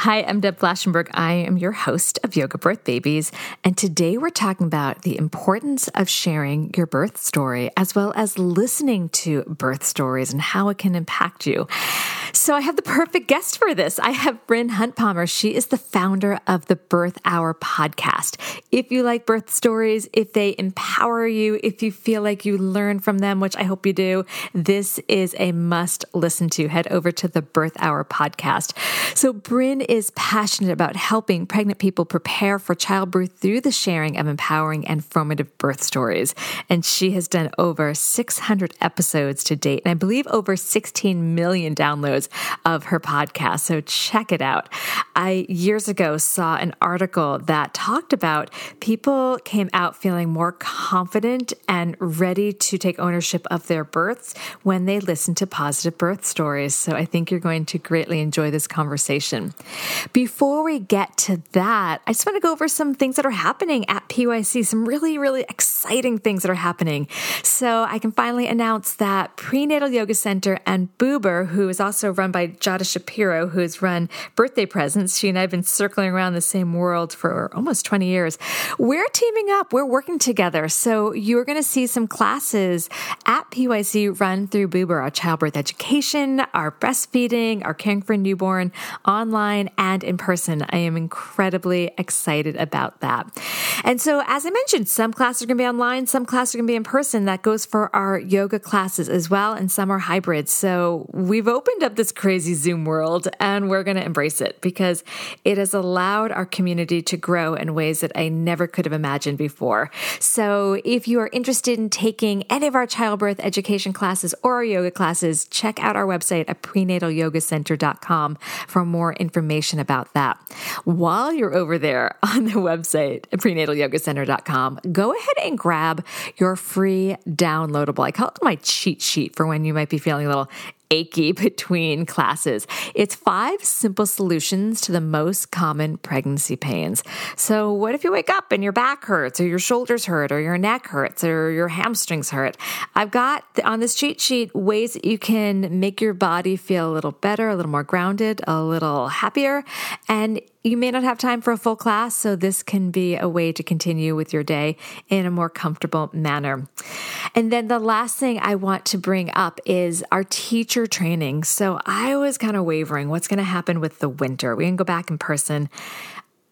Hi, I'm Deb Flashenberg. I am your host of Yoga Birth Babies. And today we're talking about the importance of sharing your birth story as well as listening to birth stories and how it can impact you. So I have the perfect guest for this. I have Bryn Huntpalmer. She is the founder of the Birth Hour podcast. If you like birth stories, if they empower you, if you feel like you learn from them, which I hope you do, this is a must listen to. Head over to the Birth Hour podcast. So Bryn is passionate about helping pregnant people prepare for childbirth through the sharing of empowering and formative birth stories. And she has done over 600 episodes to date, and I believe over 16 million downloads of her podcast. So check it out. I years ago saw an article that talked about people came out feeling more confident and ready to take ownership of their births when they listened to positive birth stories. So I think you're going to greatly enjoy this conversation. Before we get to that, I just want to go over some things that are happening at PYC, some really, really exciting things that are happening. So I can finally announce that Prenatal Yoga Center and Boober, who is also run by Jada Shapiro, who has run Birthday Presents, she and I have been circling around the same world for almost 20 years. We're teaming up, we're working together. So you're going to see some classes at PYC run through Boober, our childbirth education, our breastfeeding, our caring for newborn online and in person. I am incredibly excited about that. And so, as I mentioned, some classes are going to be online, some classes are going to be in person. That goes for our yoga classes as well, and some are hybrid. So, we've opened up this crazy Zoom world and we're going to embrace it because it has allowed our community to grow in ways that I never could have imagined before. So, if you are interested in taking any of our childbirth education classes or our yoga classes, check out our website at prenatalyogacenter.com for more information about that. While you're over there on the website, prenatalyogacenter.com, go ahead and grab your free downloadable. I call it my cheat sheet for when you might be feeling a little achy between classes. It's five simple solutions to the most common pregnancy pains. So, what if you wake up and your back hurts, or your shoulders hurt, or your neck hurts, or your hamstrings hurt? I've got on this cheat sheet ways that you can make your body feel a little better, a little more grounded, a little happier, and you may not have time for a full class, so this can be a way to continue with your day in a more comfortable manner. And then the last thing I want to bring up is our teacher training. So I was kind of wavering what's going to happen with the winter. We can go back in person.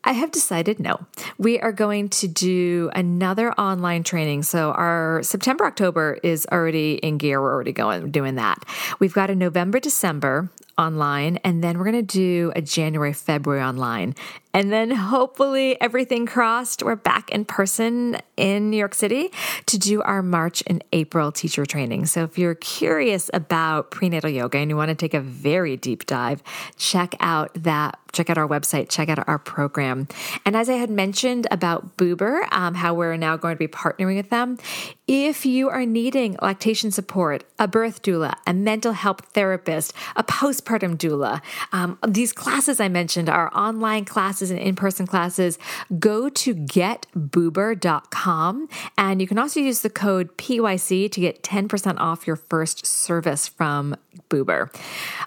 I have decided no. We are going to do another online training. So our September October is already in gear. We're already going doing that. We've got a November December online, and then we're going to do a January February online. And then hopefully everything crossed, we're back in person in New York City to do our March and April teacher training. So if you're curious about prenatal yoga and you want to take a very deep dive, check out that check out our website, check out our program. And as I had mentioned about Boober, um, how we're now going to be partnering with them, if you are needing lactation support, a birth doula, a mental health therapist, a postpartum doula, um, these classes I mentioned are online classes and in person classes. Go to getboober.com and you can also use the code PYC to get 10% off your first service from Boober.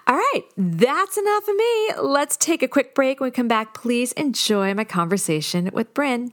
All right, that's enough of me. Let's take a quick break. When we come back, please enjoy my conversation with Bryn.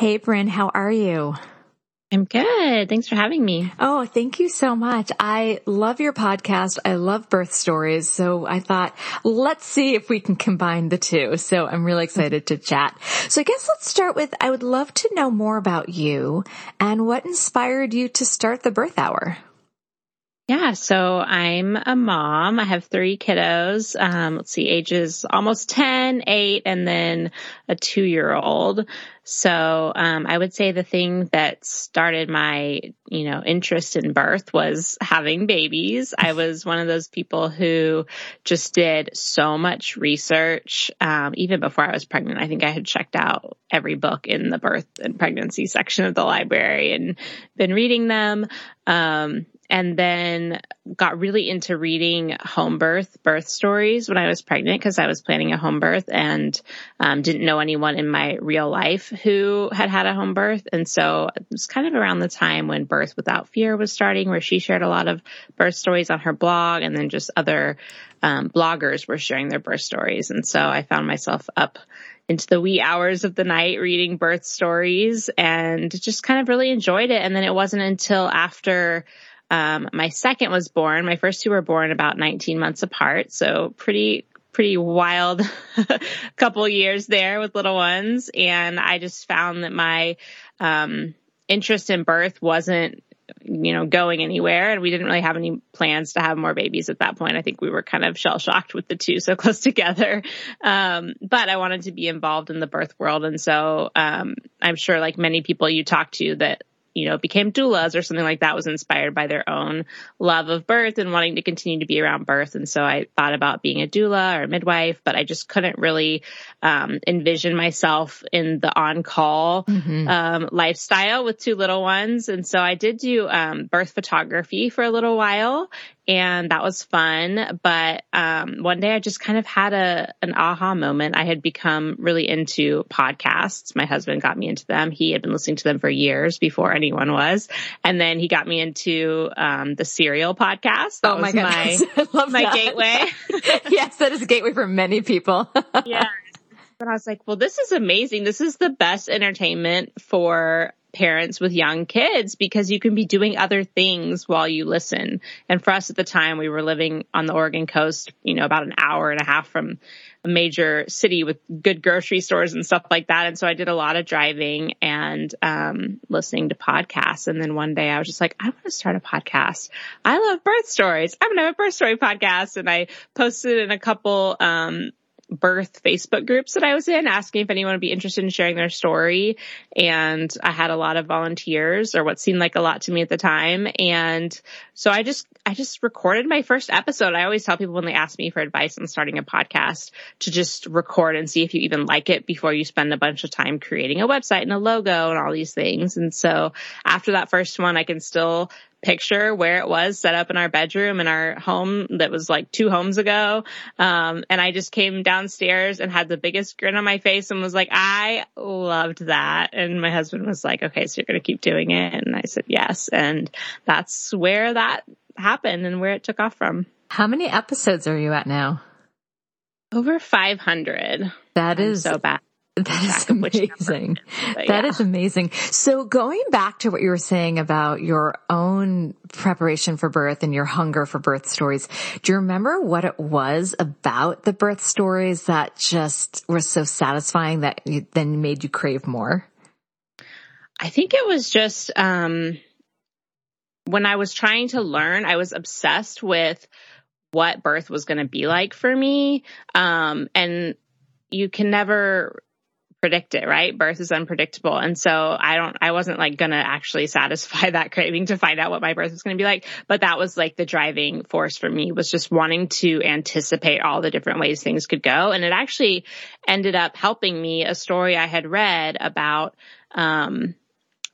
Hey, Bryn, how are you? I'm good. Thanks for having me. Oh, thank you so much. I love your podcast. I love birth stories. So I thought, let's see if we can combine the two. So I'm really excited to chat. So I guess let's start with, I would love to know more about you and what inspired you to start the birth hour. Yeah, so I'm a mom. I have three kiddos. Um, let's see, ages almost 10, 8, and then a two year old. So, um, I would say the thing that started my, you know, interest in birth was having babies. I was one of those people who just did so much research, um, even before I was pregnant. I think I had checked out every book in the birth and pregnancy section of the library and been reading them. Um, and then got really into reading home birth birth stories when I was pregnant because I was planning a home birth and um, didn't know anyone in my real life who had had a home birth. And so it was kind of around the time when Birth Without Fear was starting, where she shared a lot of birth stories on her blog, and then just other um, bloggers were sharing their birth stories. And so I found myself up into the wee hours of the night reading birth stories and just kind of really enjoyed it. And then it wasn't until after um, my second was born. My first two were born about 19 months apart. So pretty, pretty wild couple years there with little ones. And I just found that my, um, interest in birth wasn't, you know, going anywhere. And we didn't really have any plans to have more babies at that point. I think we were kind of shell shocked with the two so close together. Um, but I wanted to be involved in the birth world. And so, um, I'm sure like many people you talk to that you know, became doulas or something like that was inspired by their own love of birth and wanting to continue to be around birth. And so I thought about being a doula or a midwife, but I just couldn't really um, envision myself in the on call mm-hmm. um, lifestyle with two little ones. And so I did do um, birth photography for a little while and that was fun. But um, one day I just kind of had a an aha moment. I had become really into podcasts. My husband got me into them. He had been listening to them for years before anyone was, and then he got me into um, the Serial podcast. That oh my goodness. my, my that. gateway. yes, that is a gateway for many people. yeah. And I was like, well, this is amazing. This is the best entertainment for parents with young kids because you can be doing other things while you listen. And for us at the time, we were living on the Oregon coast, you know, about an hour and a half from a major city with good grocery stores and stuff like that. And so I did a lot of driving and um, listening to podcasts. And then one day I was just like, I want to start a podcast. I love birth stories. I'm to have a birth story podcast. And I posted in a couple um, birth Facebook groups that I was in asking if anyone would be interested in sharing their story. And I had a lot of volunteers or what seemed like a lot to me at the time. And so I just, I just recorded my first episode. I always tell people when they ask me for advice on starting a podcast to just record and see if you even like it before you spend a bunch of time creating a website and a logo and all these things. And so after that first one, I can still picture where it was set up in our bedroom in our home that was like two homes ago. Um, and I just came downstairs and had the biggest grin on my face and was like, I loved that. And my husband was like, okay, so you're going to keep doing it. And I said, yes. And that's where that happened and where it took off from. How many episodes are you at now? Over 500. That is so bad. That is amazing. That yeah. is amazing. So going back to what you were saying about your own preparation for birth and your hunger for birth stories, do you remember what it was about the birth stories that just were so satisfying that you, then made you crave more? I think it was just, um, when I was trying to learn, I was obsessed with what birth was going to be like for me. Um, and you can never predict it, right? Birth is unpredictable. And so I don't, I wasn't like going to actually satisfy that craving to find out what my birth was going to be like. But that was like the driving force for me was just wanting to anticipate all the different ways things could go. And it actually ended up helping me a story I had read about, um,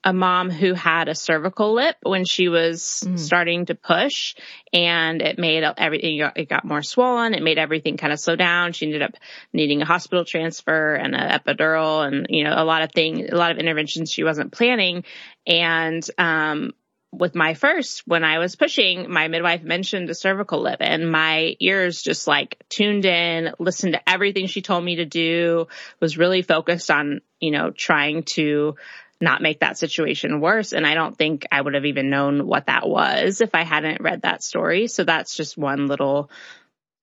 a mom who had a cervical lip when she was mm. starting to push and it made everything, it got more swollen. It made everything kind of slow down. She ended up needing a hospital transfer and an epidural and, you know, a lot of things, a lot of interventions she wasn't planning. And, um, with my first, when I was pushing, my midwife mentioned the cervical lip and my ears just like tuned in, listened to everything she told me to do, was really focused on, you know, trying to not make that situation worse. And I don't think I would have even known what that was if I hadn't read that story. So that's just one little,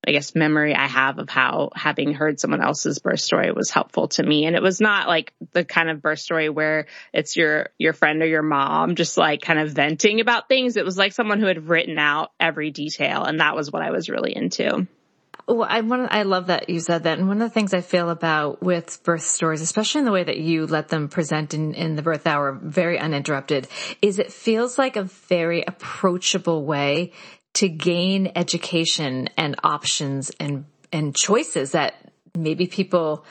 I guess, memory I have of how having heard someone else's birth story was helpful to me. And it was not like the kind of birth story where it's your, your friend or your mom just like kind of venting about things. It was like someone who had written out every detail. And that was what I was really into. Well, I want I love that you said that. And one of the things I feel about with birth stories, especially in the way that you let them present in, in the birth hour, very uninterrupted, is it feels like a very approachable way to gain education and options and, and choices that maybe people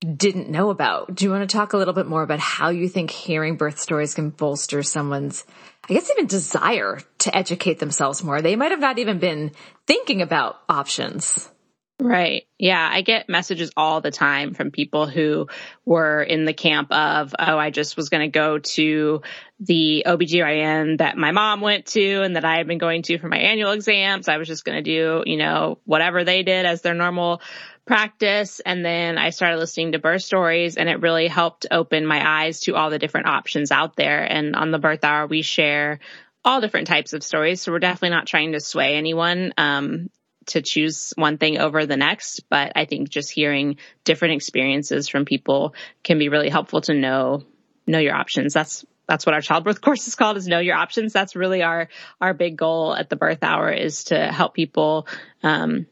didn't know about. Do you want to talk a little bit more about how you think hearing birth stories can bolster someone's, I guess, even desire to educate themselves more? They might have not even been thinking about options. Right. Yeah. I get messages all the time from people who were in the camp of, oh, I just was going to go to the OBGYN that my mom went to and that I had been going to for my annual exams. I was just going to do, you know, whatever they did as their normal practice. And then I started listening to birth stories and it really helped open my eyes to all the different options out there. And on the birth hour, we share all different types of stories. So we're definitely not trying to sway anyone. Um, to choose one thing over the next, but I think just hearing different experiences from people can be really helpful to know know your options. That's that's what our childbirth course is called is know your options. That's really our our big goal at the birth hour is to help people um,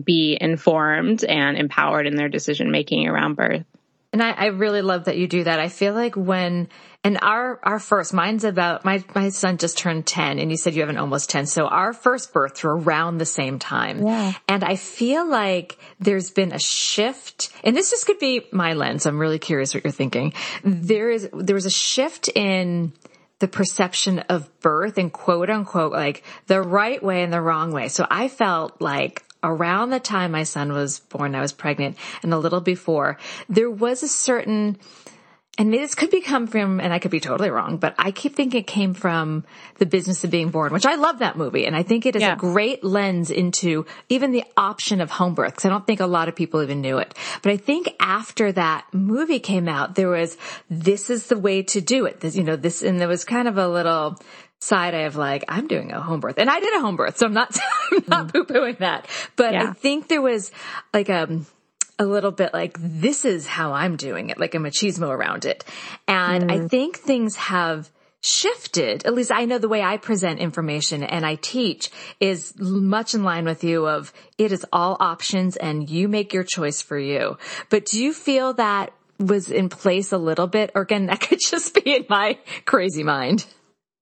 be informed and empowered in their decision making around birth. And I, I, really love that you do that. I feel like when, and our, our first, mine's about, my, my son just turned 10 and you said you have an almost 10. So our first births were around the same time. Yeah. And I feel like there's been a shift and this just could be my lens. I'm really curious what you're thinking. There is, there was a shift in, the perception of birth and quote unquote like the right way and the wrong way. So I felt like around the time my son was born, I was pregnant and a little before, there was a certain, and this could be come from, and I could be totally wrong, but I keep thinking it came from the business of being born, which I love that movie. And I think it is yeah. a great lens into even the option of home birth. Cause I don't think a lot of people even knew it. But I think after that movie came out, there was, this is the way to do it. This, you know, this, and there was kind of a little, side of like, I'm doing a home birth and I did a home birth. So I'm not, I'm not mm. poo pooing that, but yeah. I think there was like a, um, a little bit like, this is how I'm doing it, like a machismo around it. And mm. I think things have shifted. At least I know the way I present information and I teach is much in line with you of it is all options and you make your choice for you. But do you feel that was in place a little bit or again, that could just be in my crazy mind?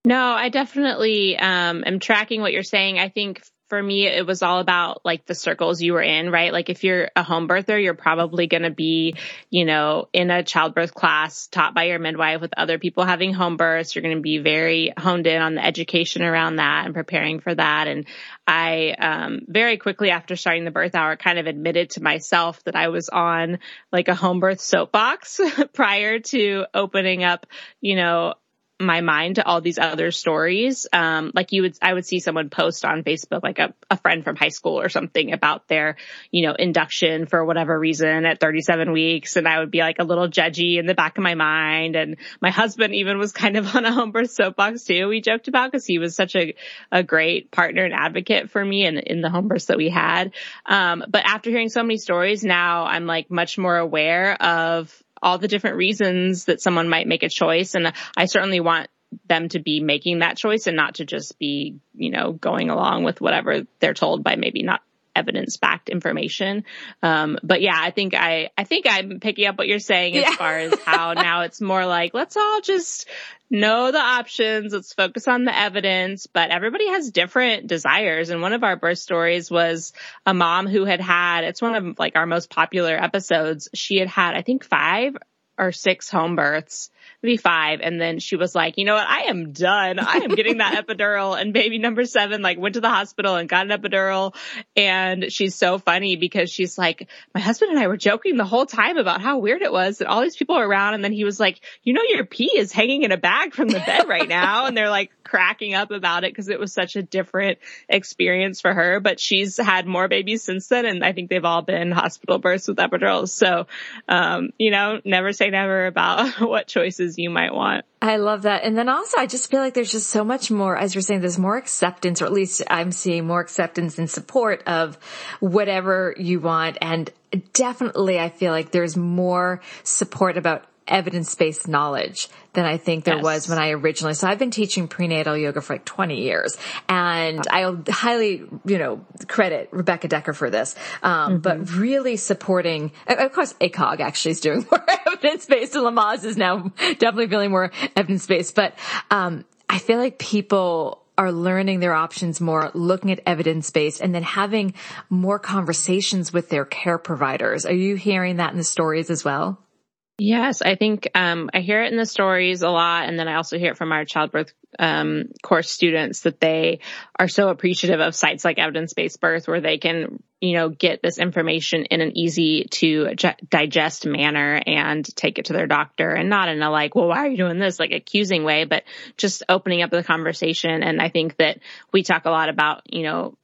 No, I definitely um, am tracking what you're saying. I think for me, it was all about like the circles you were in, right? Like if you're a home birther, you're probably going to be, you know, in a childbirth class taught by your midwife with other people having home births. You're going to be very honed in on the education around that and preparing for that. And I, um, very quickly after starting the birth hour kind of admitted to myself that I was on like a home birth soapbox prior to opening up, you know, my mind to all these other stories. Um, like you would, I would see someone post on Facebook, like a, a friend from high school or something about their, you know, induction for whatever reason at 37 weeks. And I would be like a little judgy in the back of my mind. And my husband even was kind of on a home birth soapbox too. We joked about because he was such a, a great partner and advocate for me in, in the home births that we had. Um, but after hearing so many stories now, I'm like much more aware of all the different reasons that someone might make a choice. And I certainly want them to be making that choice and not to just be, you know, going along with whatever they're told by maybe not evidence backed information. Um, but yeah, I think I, I think I'm picking up what you're saying as yeah. far as how now it's more like, let's all just know the options. Let's focus on the evidence, but everybody has different desires. And one of our birth stories was a mom who had had, it's one of like our most popular episodes. She had had, I think five or six home births maybe five. And then she was like, you know what? I am done. I am getting that epidural. And baby number seven, like went to the hospital and got an epidural. And she's so funny because she's like, my husband and I were joking the whole time about how weird it was that all these people are around. And then he was like, you know, your pee is hanging in a bag from the bed right now. And they're like cracking up about it because it was such a different experience for her. But she's had more babies since then. And I think they've all been hospital births with epidurals. So, um, you know, never say never about what choices you might want. I love that. And then also, I just feel like there's just so much more, as you're saying, there's more acceptance, or at least I'm seeing more acceptance and support of whatever you want. And definitely, I feel like there's more support about evidence-based knowledge than I think there yes. was when I originally. So I've been teaching prenatal yoga for like 20 years and I highly, you know, credit Rebecca Dekker for this. Um, mm-hmm. but really supporting, of course, ACOG actually is doing more evidence-based and Lamaze is now definitely feeling more evidence-based. But, um, I feel like people are learning their options more, looking at evidence based, and then having more conversations with their care providers. Are you hearing that in the stories as well? Yes, I think um, I hear it in the stories a lot, and then I also hear it from our childbirth um, course students that they are so appreciative of sites like evidence based birth, where they can, you know, get this information in an easy to digest manner and take it to their doctor, and not in a like, well, why are you doing this, like accusing way, but just opening up the conversation. And I think that we talk a lot about, you know,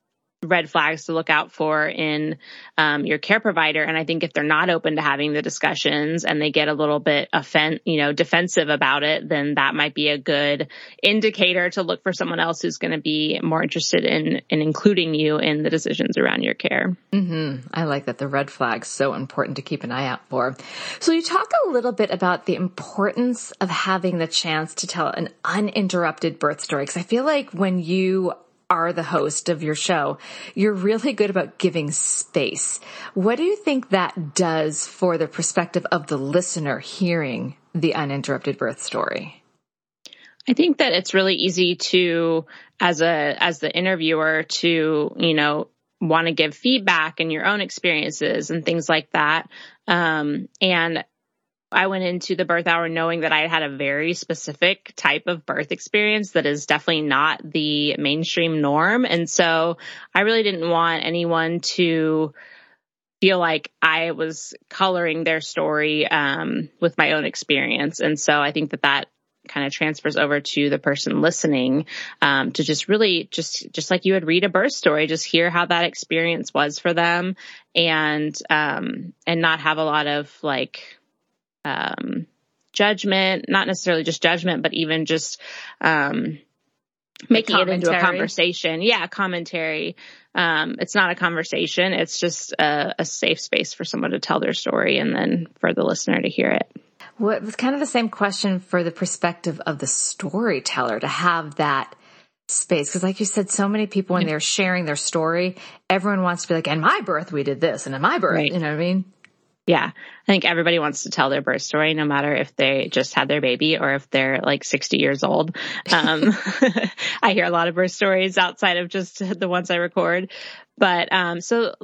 red flags to look out for in um, your care provider. And I think if they're not open to having the discussions and they get a little bit offend, you know, defensive about it, then that might be a good indicator to look for someone else who's going to be more interested in in including you in the decisions around your care. Mm-hmm. I like that. The red flags so important to keep an eye out for. So you talk a little bit about the importance of having the chance to tell an uninterrupted birth story. Because I feel like when you are the host of your show, you're really good about giving space. What do you think that does for the perspective of the listener hearing the uninterrupted birth story? I think that it's really easy to, as a, as the interviewer to, you know, want to give feedback and your own experiences and things like that. Um, and I went into the birth hour knowing that I had a very specific type of birth experience that is definitely not the mainstream norm. And so I really didn't want anyone to feel like I was coloring their story um, with my own experience. And so I think that that kind of transfers over to the person listening um, to just really just just like you would read a birth story just hear how that experience was for them and um, and not have a lot of like um, judgment, not necessarily just judgment, but even just um, making it into a conversation. Yeah, commentary. Um, it's not a conversation. It's just a, a, safe space for someone to tell their story and then for the listener to hear it. Well, it was kind of the same question for the perspective of the storyteller to have that space. Cause like you said, so many people when they're sharing their story, everyone wants to be like, in my birth, we did this and in my birth, right. you know what I mean? Yeah. I think everybody wants to tell their birth story, no matter if they just had their baby or if they're like 60 years old. Um, I hear a lot of birth stories outside of just the ones I record. But, um, so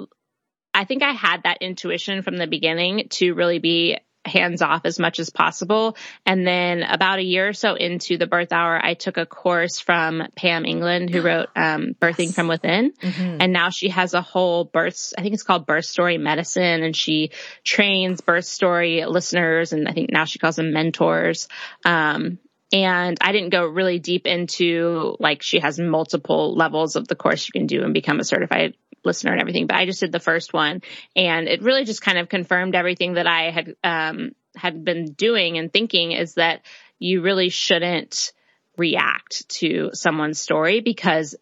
I think I had that intuition from the beginning to really be hands off as much as possible. And then about a year or so into the birth hour, I took a course from Pam England, who wrote um, Birthing yes. from Within. Mm-hmm. And now she has a whole birth, I think it's called Birth Story Medicine. And she trains birth story listeners. And I think now she calls them mentors. Um, and I didn't go really deep into like she has multiple levels of the course you can do and become a certified listener and everything, but I just did the first one and it really just kind of confirmed everything that I had, um, had been doing and thinking is that you really shouldn't react to someone's story because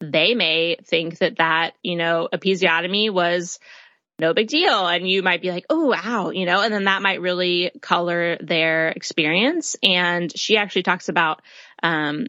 they may think that that, you know, episiotomy was no big deal. And you might be like, oh, wow, you know, and then that might really color their experience. And she actually talks about, um,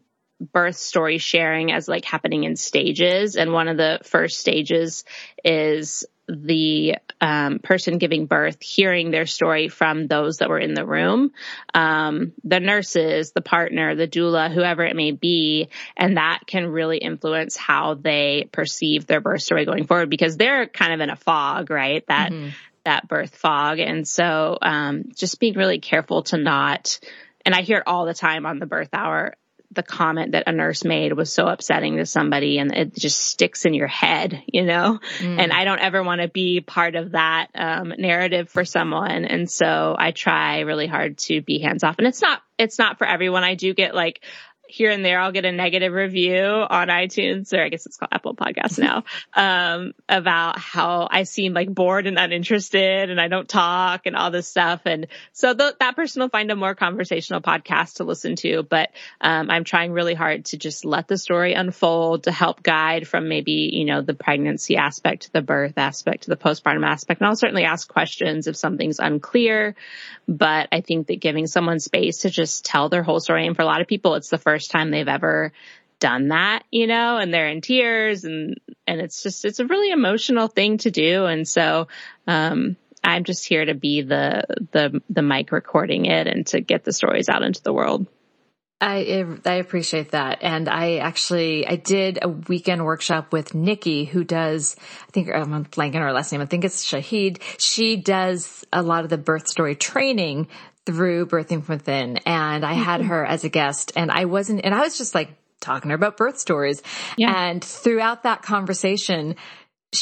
birth story sharing as like happening in stages. And one of the first stages is the um, person giving birth hearing their story from those that were in the room, um, the nurses, the partner, the doula, whoever it may be, and that can really influence how they perceive their birth story going forward because they're kind of in a fog, right? That mm-hmm. that birth fog, and so um, just being really careful to not. And I hear it all the time on the birth hour the comment that a nurse made was so upsetting to somebody and it just sticks in your head, you know? Mm. And I don't ever want to be part of that um, narrative for someone. And so I try really hard to be hands off. And it's not, it's not for everyone. I do get like here and there I'll get a negative review on iTunes or I guess it's called Apple Podcasts now, um, about how I seem like bored and uninterested and I don't talk and all this stuff. And so th- that person will find a more conversational podcast to listen to. But, um, I'm trying really hard to just let the story unfold to help guide from maybe, you know, the pregnancy aspect to the birth aspect to the postpartum aspect. And I'll certainly ask questions if something's unclear. But I think that giving someone space to just tell their whole story. And for a lot of people, it's the first first time they've ever done that, you know, and they're in tears and, and it's just, it's a really emotional thing to do. And so, um, I'm just here to be the, the, the mic recording it and to get the stories out into the world. I I appreciate that, and I actually I did a weekend workshop with Nikki, who does I think I'm blanking her last name. I think it's Shahid. She does a lot of the birth story training through Birthing from Within and I had mm-hmm. her as a guest and I wasn't, and I was just like talking to her about birth stories. Yeah. And throughout that conversation,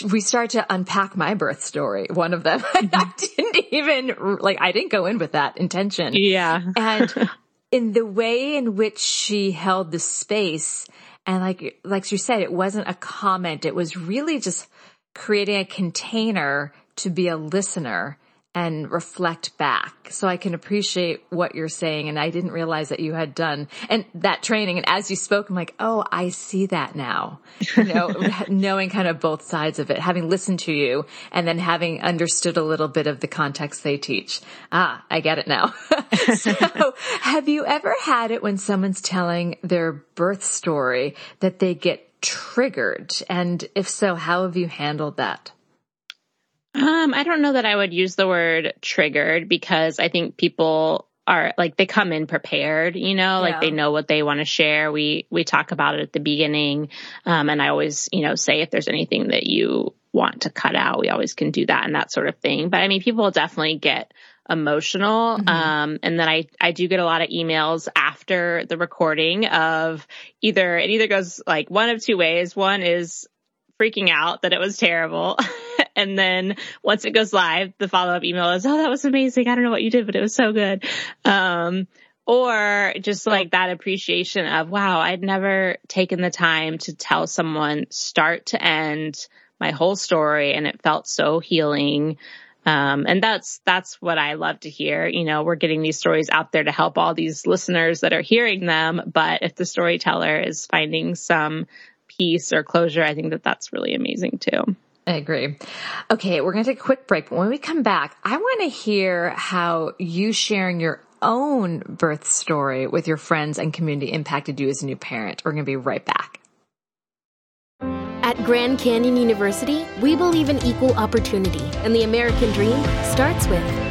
we started to unpack my birth story, one of them. I mm-hmm. didn't even, like, I didn't go in with that intention. Yeah. and in the way in which she held the space, and like, like you said, it wasn't a comment. It was really just creating a container to be a listener and reflect back. So I can appreciate what you're saying. And I didn't realize that you had done and that training. And as you spoke, I'm like, oh, I see that now. You know, knowing kind of both sides of it, having listened to you and then having understood a little bit of the context they teach. Ah, I get it now. so have you ever had it when someone's telling their birth story that they get triggered? And if so, how have you handled that? Um, I don't know that I would use the word triggered because I think people are like they come in prepared, you know, yeah. like they know what they want to share. We we talk about it at the beginning. Um, and I always, you know, say if there's anything that you want to cut out, we always can do that and that sort of thing. But I mean, people definitely get emotional. Mm-hmm. Um, and then I, I do get a lot of emails after the recording of either, it either goes like one of two ways. One is freaking out that it was terrible. and then once it goes live, the follow up email is, Oh, that was amazing. I don't know what you did, but it was so good. Um, or just like that appreciation of, wow, I'd never taken the time to tell someone start to end my whole story and it felt so healing. Um, and that's, that's what I love to hear. You know, we're getting these stories out there to help all these listeners that are hearing them. But if the storyteller is finding some peace or closure, I think that that's really amazing too. I agree. Okay, we're going to take a quick break. But when we come back, I want to hear how you sharing your own birth story with your friends and community impacted you as a new parent. We're going to be right back. At Grand Canyon University, we believe in equal opportunity, and the American dream starts with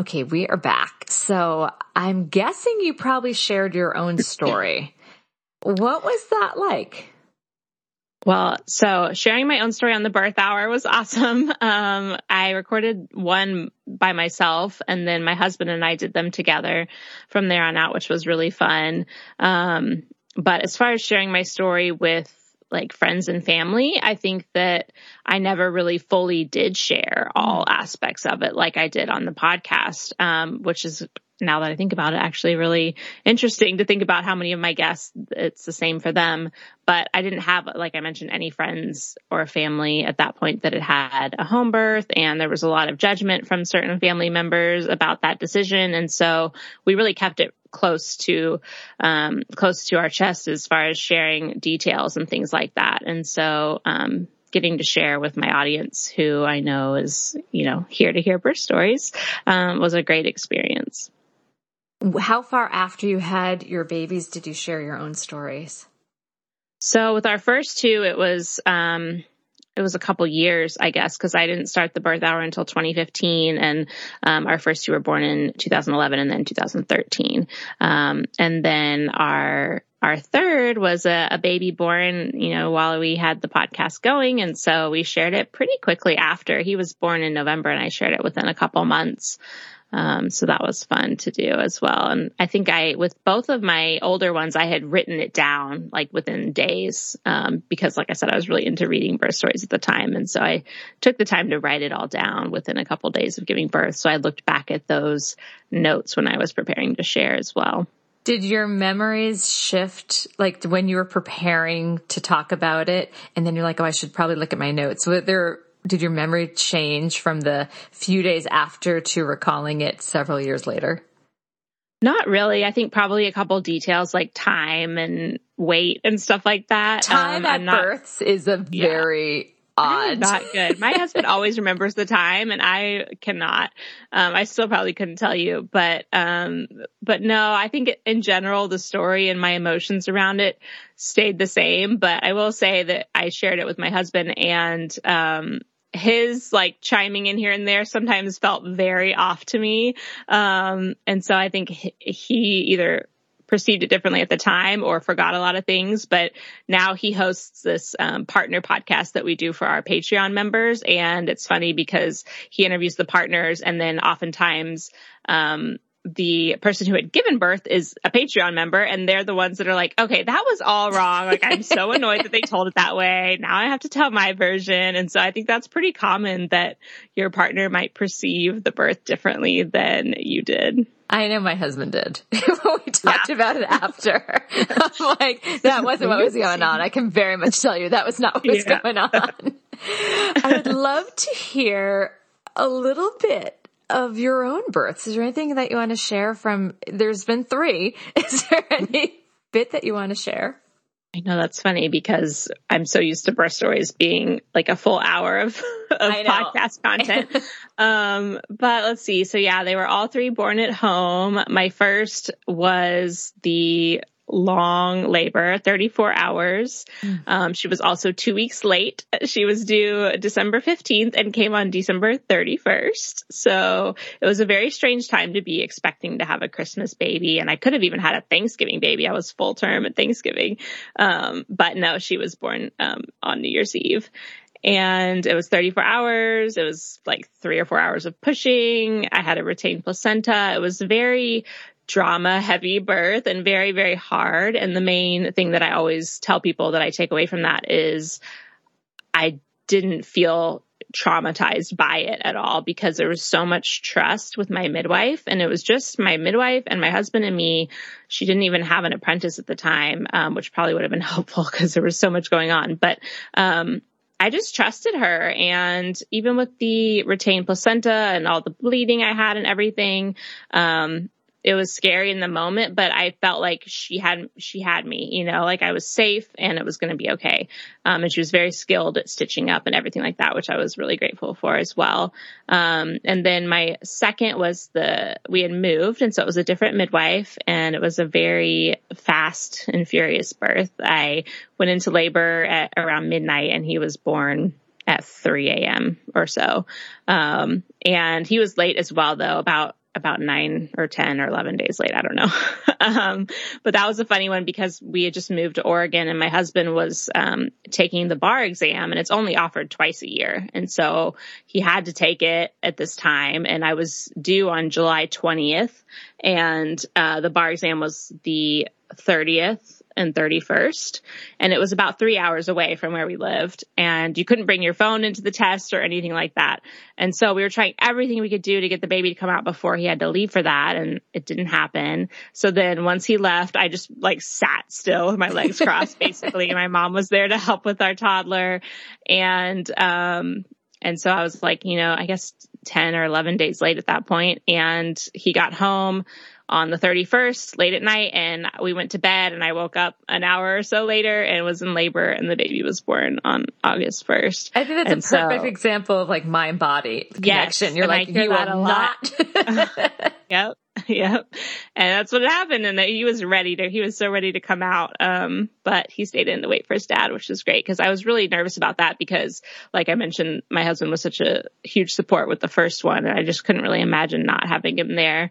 Okay, we are back. So I'm guessing you probably shared your own story. what was that like? Well, so sharing my own story on the birth hour was awesome. Um, I recorded one by myself and then my husband and I did them together from there on out, which was really fun. Um, but as far as sharing my story with like friends and family, I think that I never really fully did share all mm. aspects of it like I did on the podcast, um, which is now that I think about it, actually really interesting to think about how many of my guests it's the same for them. But I didn't have, like I mentioned, any friends or family at that point that had had a home birth. And there was a lot of judgment from certain family members about that decision. And so we really kept it close to, um, close to our chest as far as sharing details and things like that. And so, um, getting to share with my audience who I know is, you know, here to hear birth stories, um, was a great experience. How far after you had your babies did you share your own stories? So with our first two, it was, um, it was a couple years, I guess, because I didn't start the birth hour until 2015, and um, our first two were born in 2011 and then 2013. Um, and then our our third was a, a, baby born, you know, while we had the podcast going, and so we shared it pretty quickly after he was born in November, and I shared it within a couple months. Um, so that was fun to do as well. And I think I, with both of my older ones, I had written it down like within days, um, because like I said, I was really into reading birth stories at the time. And so I took the time to write it all down within a couple days of giving birth. So I looked back at those notes when I was preparing to share as well. Did your memories shift like when you were preparing to talk about it and then you're like, oh, I should probably look at my notes? Were there did your memory change from the few days after to recalling it several years later? Not really. I think probably a couple details like time and weight and stuff like that. Time um, at not, births is a very yeah. odd. Not good. My husband always remembers the time and I cannot. Um, I still probably couldn't tell you, but, um, but no, I think in general, the story and my emotions around it stayed the same. But I will say that I shared it with my husband and, um, his like chiming in here and there sometimes felt very off to me. Um, and so I think he either perceived it differently at the time or forgot a lot of things. But now he hosts this um, partner podcast that we do for our Patreon members. And it's funny because he interviews the partners and then oftentimes, um, the person who had given birth is a Patreon member and they're the ones that are like, okay, that was all wrong. Like I'm so annoyed that they told it that way. Now I have to tell my version. And so I think that's pretty common that your partner might perceive the birth differently than you did. I know my husband did. we talked yeah. about it after. I'm like, that wasn't what was going on. I can very much tell you that was not what was yeah. going on. I would love to hear a little bit of your own births. Is there anything that you want to share from, there's been three. Is there any bit that you want to share? I know that's funny because I'm so used to birth stories being like a full hour of, of podcast content. um, but let's see. So yeah, they were all three born at home. My first was the long labor, 34 hours. Mm. Um, she was also two weeks late. She was due December 15th and came on December 31st. So it was a very strange time to be expecting to have a Christmas baby. And I could have even had a Thanksgiving baby. I was full term at Thanksgiving. Um, but no, she was born, um, on New Year's Eve and it was 34 hours. It was like three or four hours of pushing. I had a retained placenta. It was very drama heavy birth and very, very hard. And the main thing that I always tell people that I take away from that is I didn't feel traumatized by it at all because there was so much trust with my midwife and it was just my midwife and my husband and me. She didn't even have an apprentice at the time, um, which probably would have been helpful because there was so much going on. But, um, I just trusted her. And even with the retained placenta and all the bleeding I had and everything, um, it was scary in the moment, but I felt like she had, she had me, you know, like I was safe and it was going to be okay. Um, and she was very skilled at stitching up and everything like that, which I was really grateful for as well. Um, and then my second was the, we had moved. And so it was a different midwife and it was a very fast and furious birth. I went into labor at around midnight and he was born at 3 a.m. or so. Um, and he was late as well, though, about about nine or 10 or 11 days late. I don't know. um, but that was a funny one because we had just moved to Oregon and my husband was, um, taking the bar exam and it's only offered twice a year. And so he had to take it at this time and I was due on July 20th and, uh, the bar exam was the 30th and 31st. And it was about three hours away from where we lived. And you couldn't bring your phone into the test or anything like that. And so we were trying everything we could do to get the baby to come out before he had to leave for that. And it didn't happen. So then once he left, I just like sat still with my legs crossed basically. my mom was there to help with our toddler. And, um, and so I was like, you know, I guess 10 or 11 days late at that point. And he got home on the 31st late at night and we went to bed and I woke up an hour or so later and was in labor and the baby was born on August 1st. I think that's and a perfect so, example of like mind body connection. Yes, You're like, you will not. yep. Yep. And that's what happened. And he was ready to, he was so ready to come out. Um, but he stayed in to wait for his dad, which was great because I was really nervous about that because like I mentioned, my husband was such a huge support with the first one and I just couldn't really imagine not having him there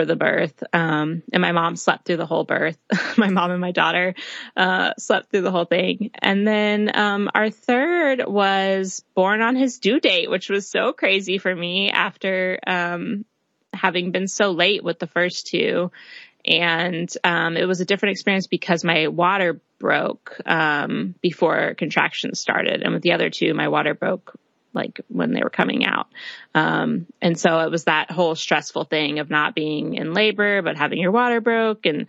for the birth. Um, and my mom slept through the whole birth. my mom and my daughter, uh, slept through the whole thing. And then, um, our third was born on his due date, which was so crazy for me after, um, having been so late with the first two. And, um, it was a different experience because my water broke, um, before contractions started. And with the other two, my water broke like when they were coming out. Um, and so it was that whole stressful thing of not being in labor, but having your water broke and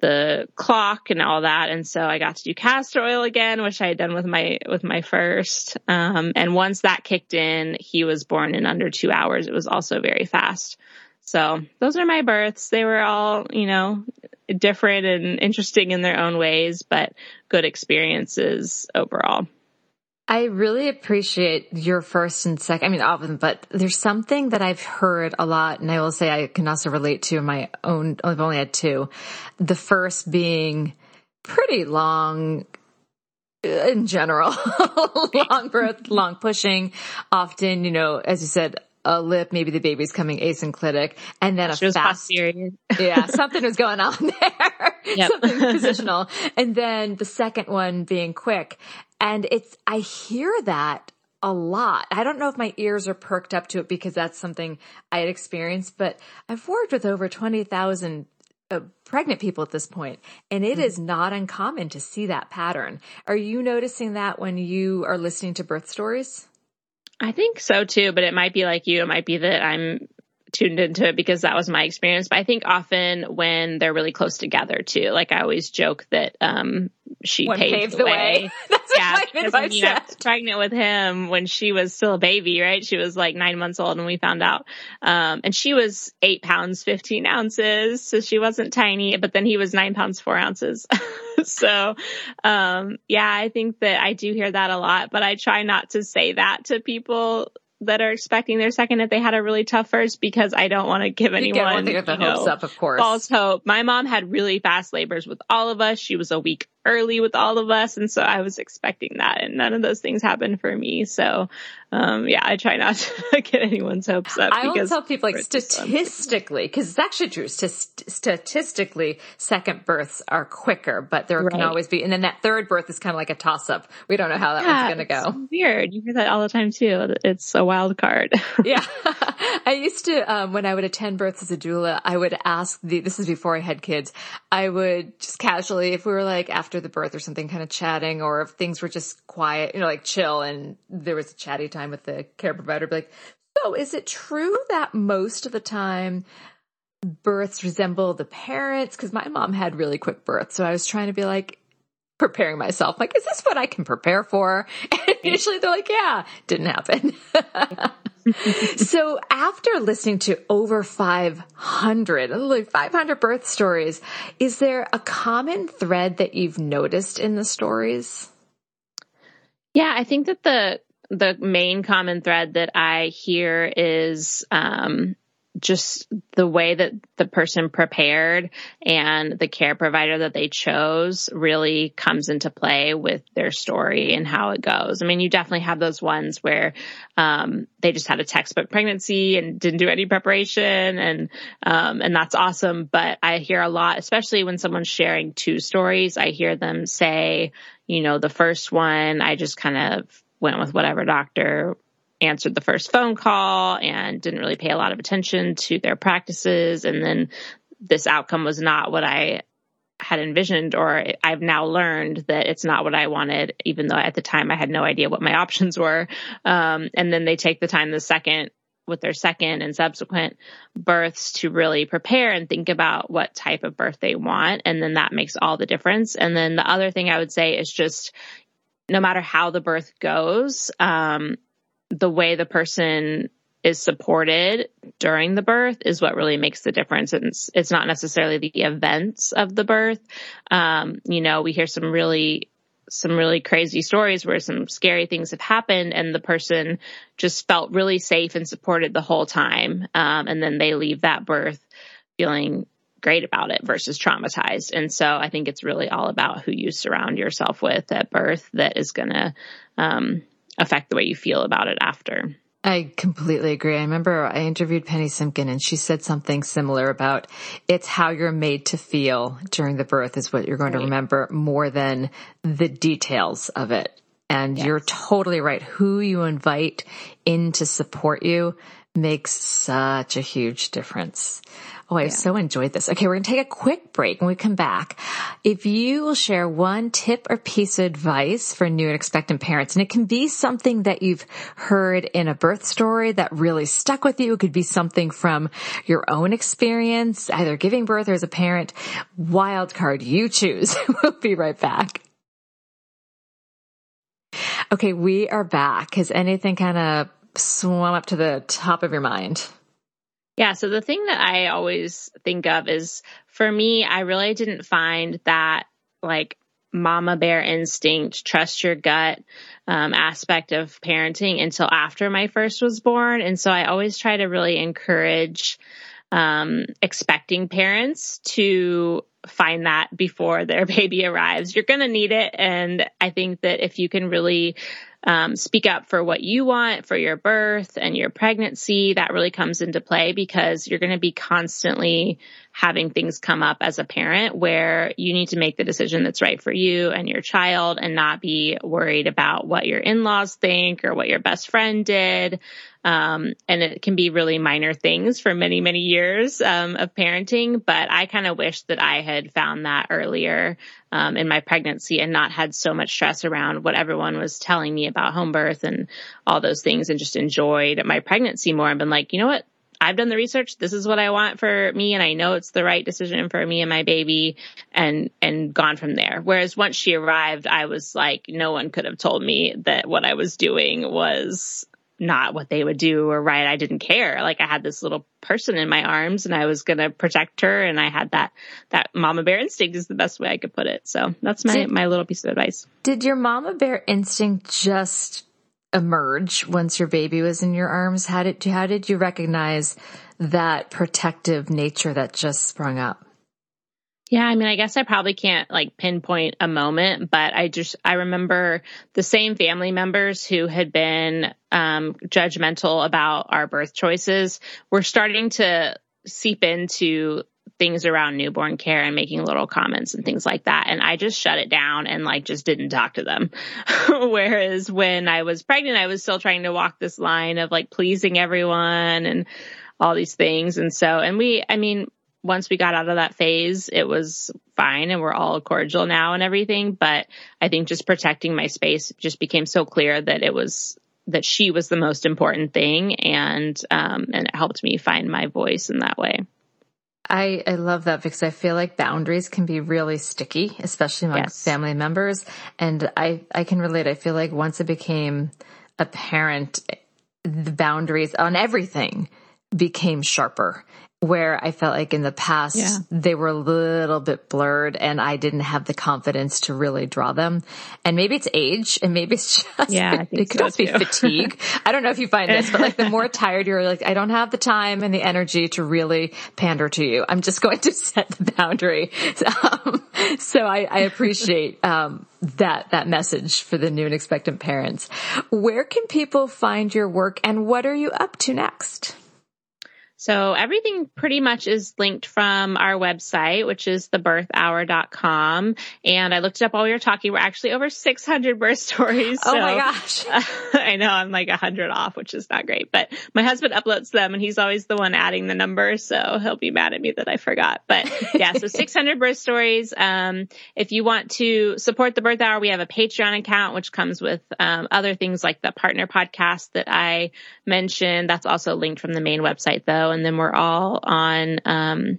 the clock and all that. And so I got to do castor oil again, which I had done with my, with my first. Um, and once that kicked in, he was born in under two hours. It was also very fast. So those are my births. They were all, you know, different and interesting in their own ways, but good experiences overall. I really appreciate your first and second. I mean, often, but there's something that I've heard a lot, and I will say I can also relate to my own. I've only had two. The first being pretty long uh, in general, long birth, long pushing. Often, you know, as you said, a lip, maybe the baby's coming asynclitic, and then a she fast. yeah, something was going on there. Yep. something positional. And then the second one being quick. And it's, I hear that a lot. I don't know if my ears are perked up to it because that's something I had experienced, but I've worked with over 20,000 uh, pregnant people at this point, and it mm-hmm. is not uncommon to see that pattern. Are you noticing that when you are listening to birth stories? I think so too, but it might be like you. It might be that I'm tuned into it because that was my experience. But I think often when they're really close together too, like I always joke that um, she One paved, paved the way. way. That's yeah, what because, I you know, pregnant with him when she was still a baby, right? She was like nine months old when we found out. Um, and she was eight pounds, 15 ounces. So she wasn't tiny, but then he was nine pounds, four ounces. so, um, yeah, I think that I do hear that a lot, but I try not to say that to people that are expecting their second if they had a really tough first because I don't want to give anyone you know, hopes up, of course. false hope. My mom had really fast labors with all of us. She was a week early with all of us. And so I was expecting that and none of those things happened for me. So, um, yeah, I try not to get anyone's hopes up. I always tell people like statistically, because it's actually true. St- statistically, second births are quicker, but there right. can always be, and then that third birth is kind of like a toss up. We don't know how that yeah, one's going to go. weird. You hear that all the time too. It's a wild card. yeah. I used to, um, when I would attend births as a doula, I would ask the, this is before I had kids, I would just casually, if we were like after the birth or something kind of chatting, or if things were just quiet, you know, like chill and there was a chatty time with the care provider, be like, so is it true that most of the time births resemble the parents? Cause my mom had really quick births. So I was trying to be like, preparing myself. Like, is this what I can prepare for? And usually they're like, yeah, didn't happen. so after listening to over 500, like 500 birth stories, is there a common thread that you've noticed in the stories? Yeah, I think that the the main common thread that I hear is um, just the way that the person prepared and the care provider that they chose really comes into play with their story and how it goes. I mean, you definitely have those ones where um, they just had a textbook pregnancy and didn't do any preparation, and um, and that's awesome. But I hear a lot, especially when someone's sharing two stories. I hear them say, you know, the first one I just kind of went with whatever doctor answered the first phone call and didn't really pay a lot of attention to their practices. And then this outcome was not what I had envisioned, or I've now learned that it's not what I wanted, even though at the time I had no idea what my options were. Um, and then they take the time the second with their second and subsequent births to really prepare and think about what type of birth they want. And then that makes all the difference. And then the other thing I would say is just no matter how the birth goes, um, the way the person is supported during the birth is what really makes the difference. And it's, it's not necessarily the events of the birth. Um, you know, we hear some really some really crazy stories where some scary things have happened and the person just felt really safe and supported the whole time. Um, and then they leave that birth feeling great about it versus traumatized. And so I think it's really all about who you surround yourself with at birth that is going to um, affect the way you feel about it after. I completely agree. I remember I interviewed Penny Simkin and she said something similar about it's how you're made to feel during the birth is what you're going right. to remember more than the details of it. And yes. you're totally right. Who you invite in to support you makes such a huge difference. Oh, I yeah. so enjoyed this. Okay, we're going to take a quick break. When we come back, if you will share one tip or piece of advice for new and expectant parents, and it can be something that you've heard in a birth story that really stuck with you. It could be something from your own experience, either giving birth or as a parent. Wild card, you choose. we'll be right back. Okay, we are back. Has anything kind of swum up to the top of your mind? Yeah. So the thing that I always think of is for me, I really didn't find that like mama bear instinct, trust your gut um, aspect of parenting until after my first was born. And so I always try to really encourage um, expecting parents to find that before their baby arrives. You're going to need it. And I think that if you can really um, speak up for what you want for your birth and your pregnancy, that really comes into play because you're going to be constantly having things come up as a parent where you need to make the decision that's right for you and your child and not be worried about what your in-laws think or what your best friend did. Um, and it can be really minor things for many, many years um, of parenting. But I kind of wish that I had found that earlier um, in my pregnancy and not had so much stress around what everyone was telling me about home birth and all those things and just enjoyed my pregnancy more and been like, you know what? I've done the research. This is what I want for me. And I know it's the right decision for me and my baby and, and gone from there. Whereas once she arrived, I was like, no one could have told me that what I was doing was not what they would do or right. I didn't care. Like I had this little person in my arms and I was going to protect her. And I had that, that mama bear instinct is the best way I could put it. So that's my, did, my little piece of advice. Did your mama bear instinct just emerge once your baby was in your arms? How did, how did you recognize that protective nature that just sprung up? Yeah, I mean, I guess I probably can't like pinpoint a moment, but I just, I remember the same family members who had been um, judgmental about our birth choices were starting to seep into things around newborn care and making little comments and things like that. And I just shut it down and like just didn't talk to them. Whereas when I was pregnant, I was still trying to walk this line of like pleasing everyone and all these things. And so, and we, I mean, once we got out of that phase, it was fine and we're all cordial now and everything. But I think just protecting my space just became so clear that it was that she was the most important thing and um and it helped me find my voice in that way. I, I love that because I feel like boundaries can be really sticky, especially among yes. family members. And I, I can relate. I feel like once it became apparent, the boundaries on everything became sharper where I felt like in the past yeah. they were a little bit blurred and I didn't have the confidence to really draw them. And maybe it's age and maybe it's just, yeah, it could so also too. be fatigue. I don't know if you find this, but like the more tired you're like, I don't have the time and the energy to really pander to you. I'm just going to set the boundary. Um, so I, I appreciate, um, that, that message for the new and expectant parents. Where can people find your work and what are you up to next? So everything pretty much is linked from our website, which is thebirthhour.com. And I looked it up while we were talking. We're actually over 600 birth stories. Oh my gosh. Uh, I know I'm like 100 off, which is not great, but my husband uploads them and he's always the one adding the numbers. So he'll be mad at me that I forgot. But yeah, so 600 birth stories. Um, if you want to support the birth hour, we have a Patreon account, which comes with um, other things like the partner podcast that I mentioned. That's also linked from the main website though and then we're all on um,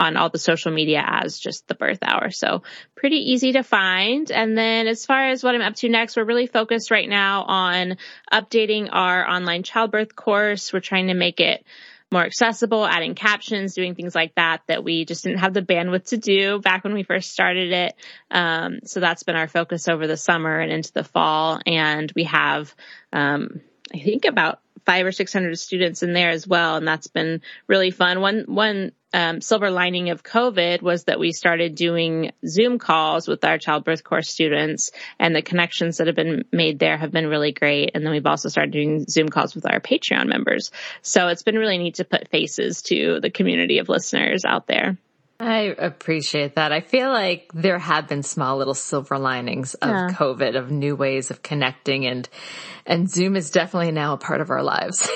on all the social media as just the birth hour. So pretty easy to find. And then as far as what I'm up to next, we're really focused right now on updating our online childbirth course. We're trying to make it more accessible, adding captions, doing things like that that we just didn't have the bandwidth to do back when we first started it. Um, so that's been our focus over the summer and into the fall. And we have, um, I think about five or six hundred students in there as well, and that's been really fun. One one um, silver lining of COVID was that we started doing Zoom calls with our childbirth course students, and the connections that have been made there have been really great. And then we've also started doing Zoom calls with our Patreon members. So it's been really neat to put faces to the community of listeners out there. I appreciate that. I feel like there have been small little silver linings of yeah. COVID, of new ways of connecting and, and Zoom is definitely now a part of our lives.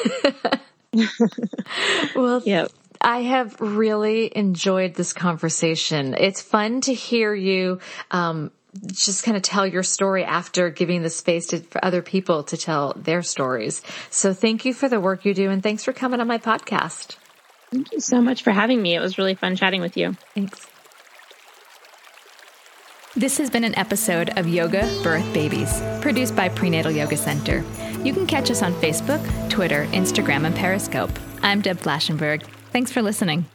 well, yep. I have really enjoyed this conversation. It's fun to hear you, um, just kind of tell your story after giving the space to, for other people to tell their stories. So thank you for the work you do and thanks for coming on my podcast. Thank you so much for having me. It was really fun chatting with you. Thanks. This has been an episode of Yoga Birth Babies, produced by Prenatal Yoga Center. You can catch us on Facebook, Twitter, Instagram, and Periscope. I'm Deb Flashenberg. Thanks for listening.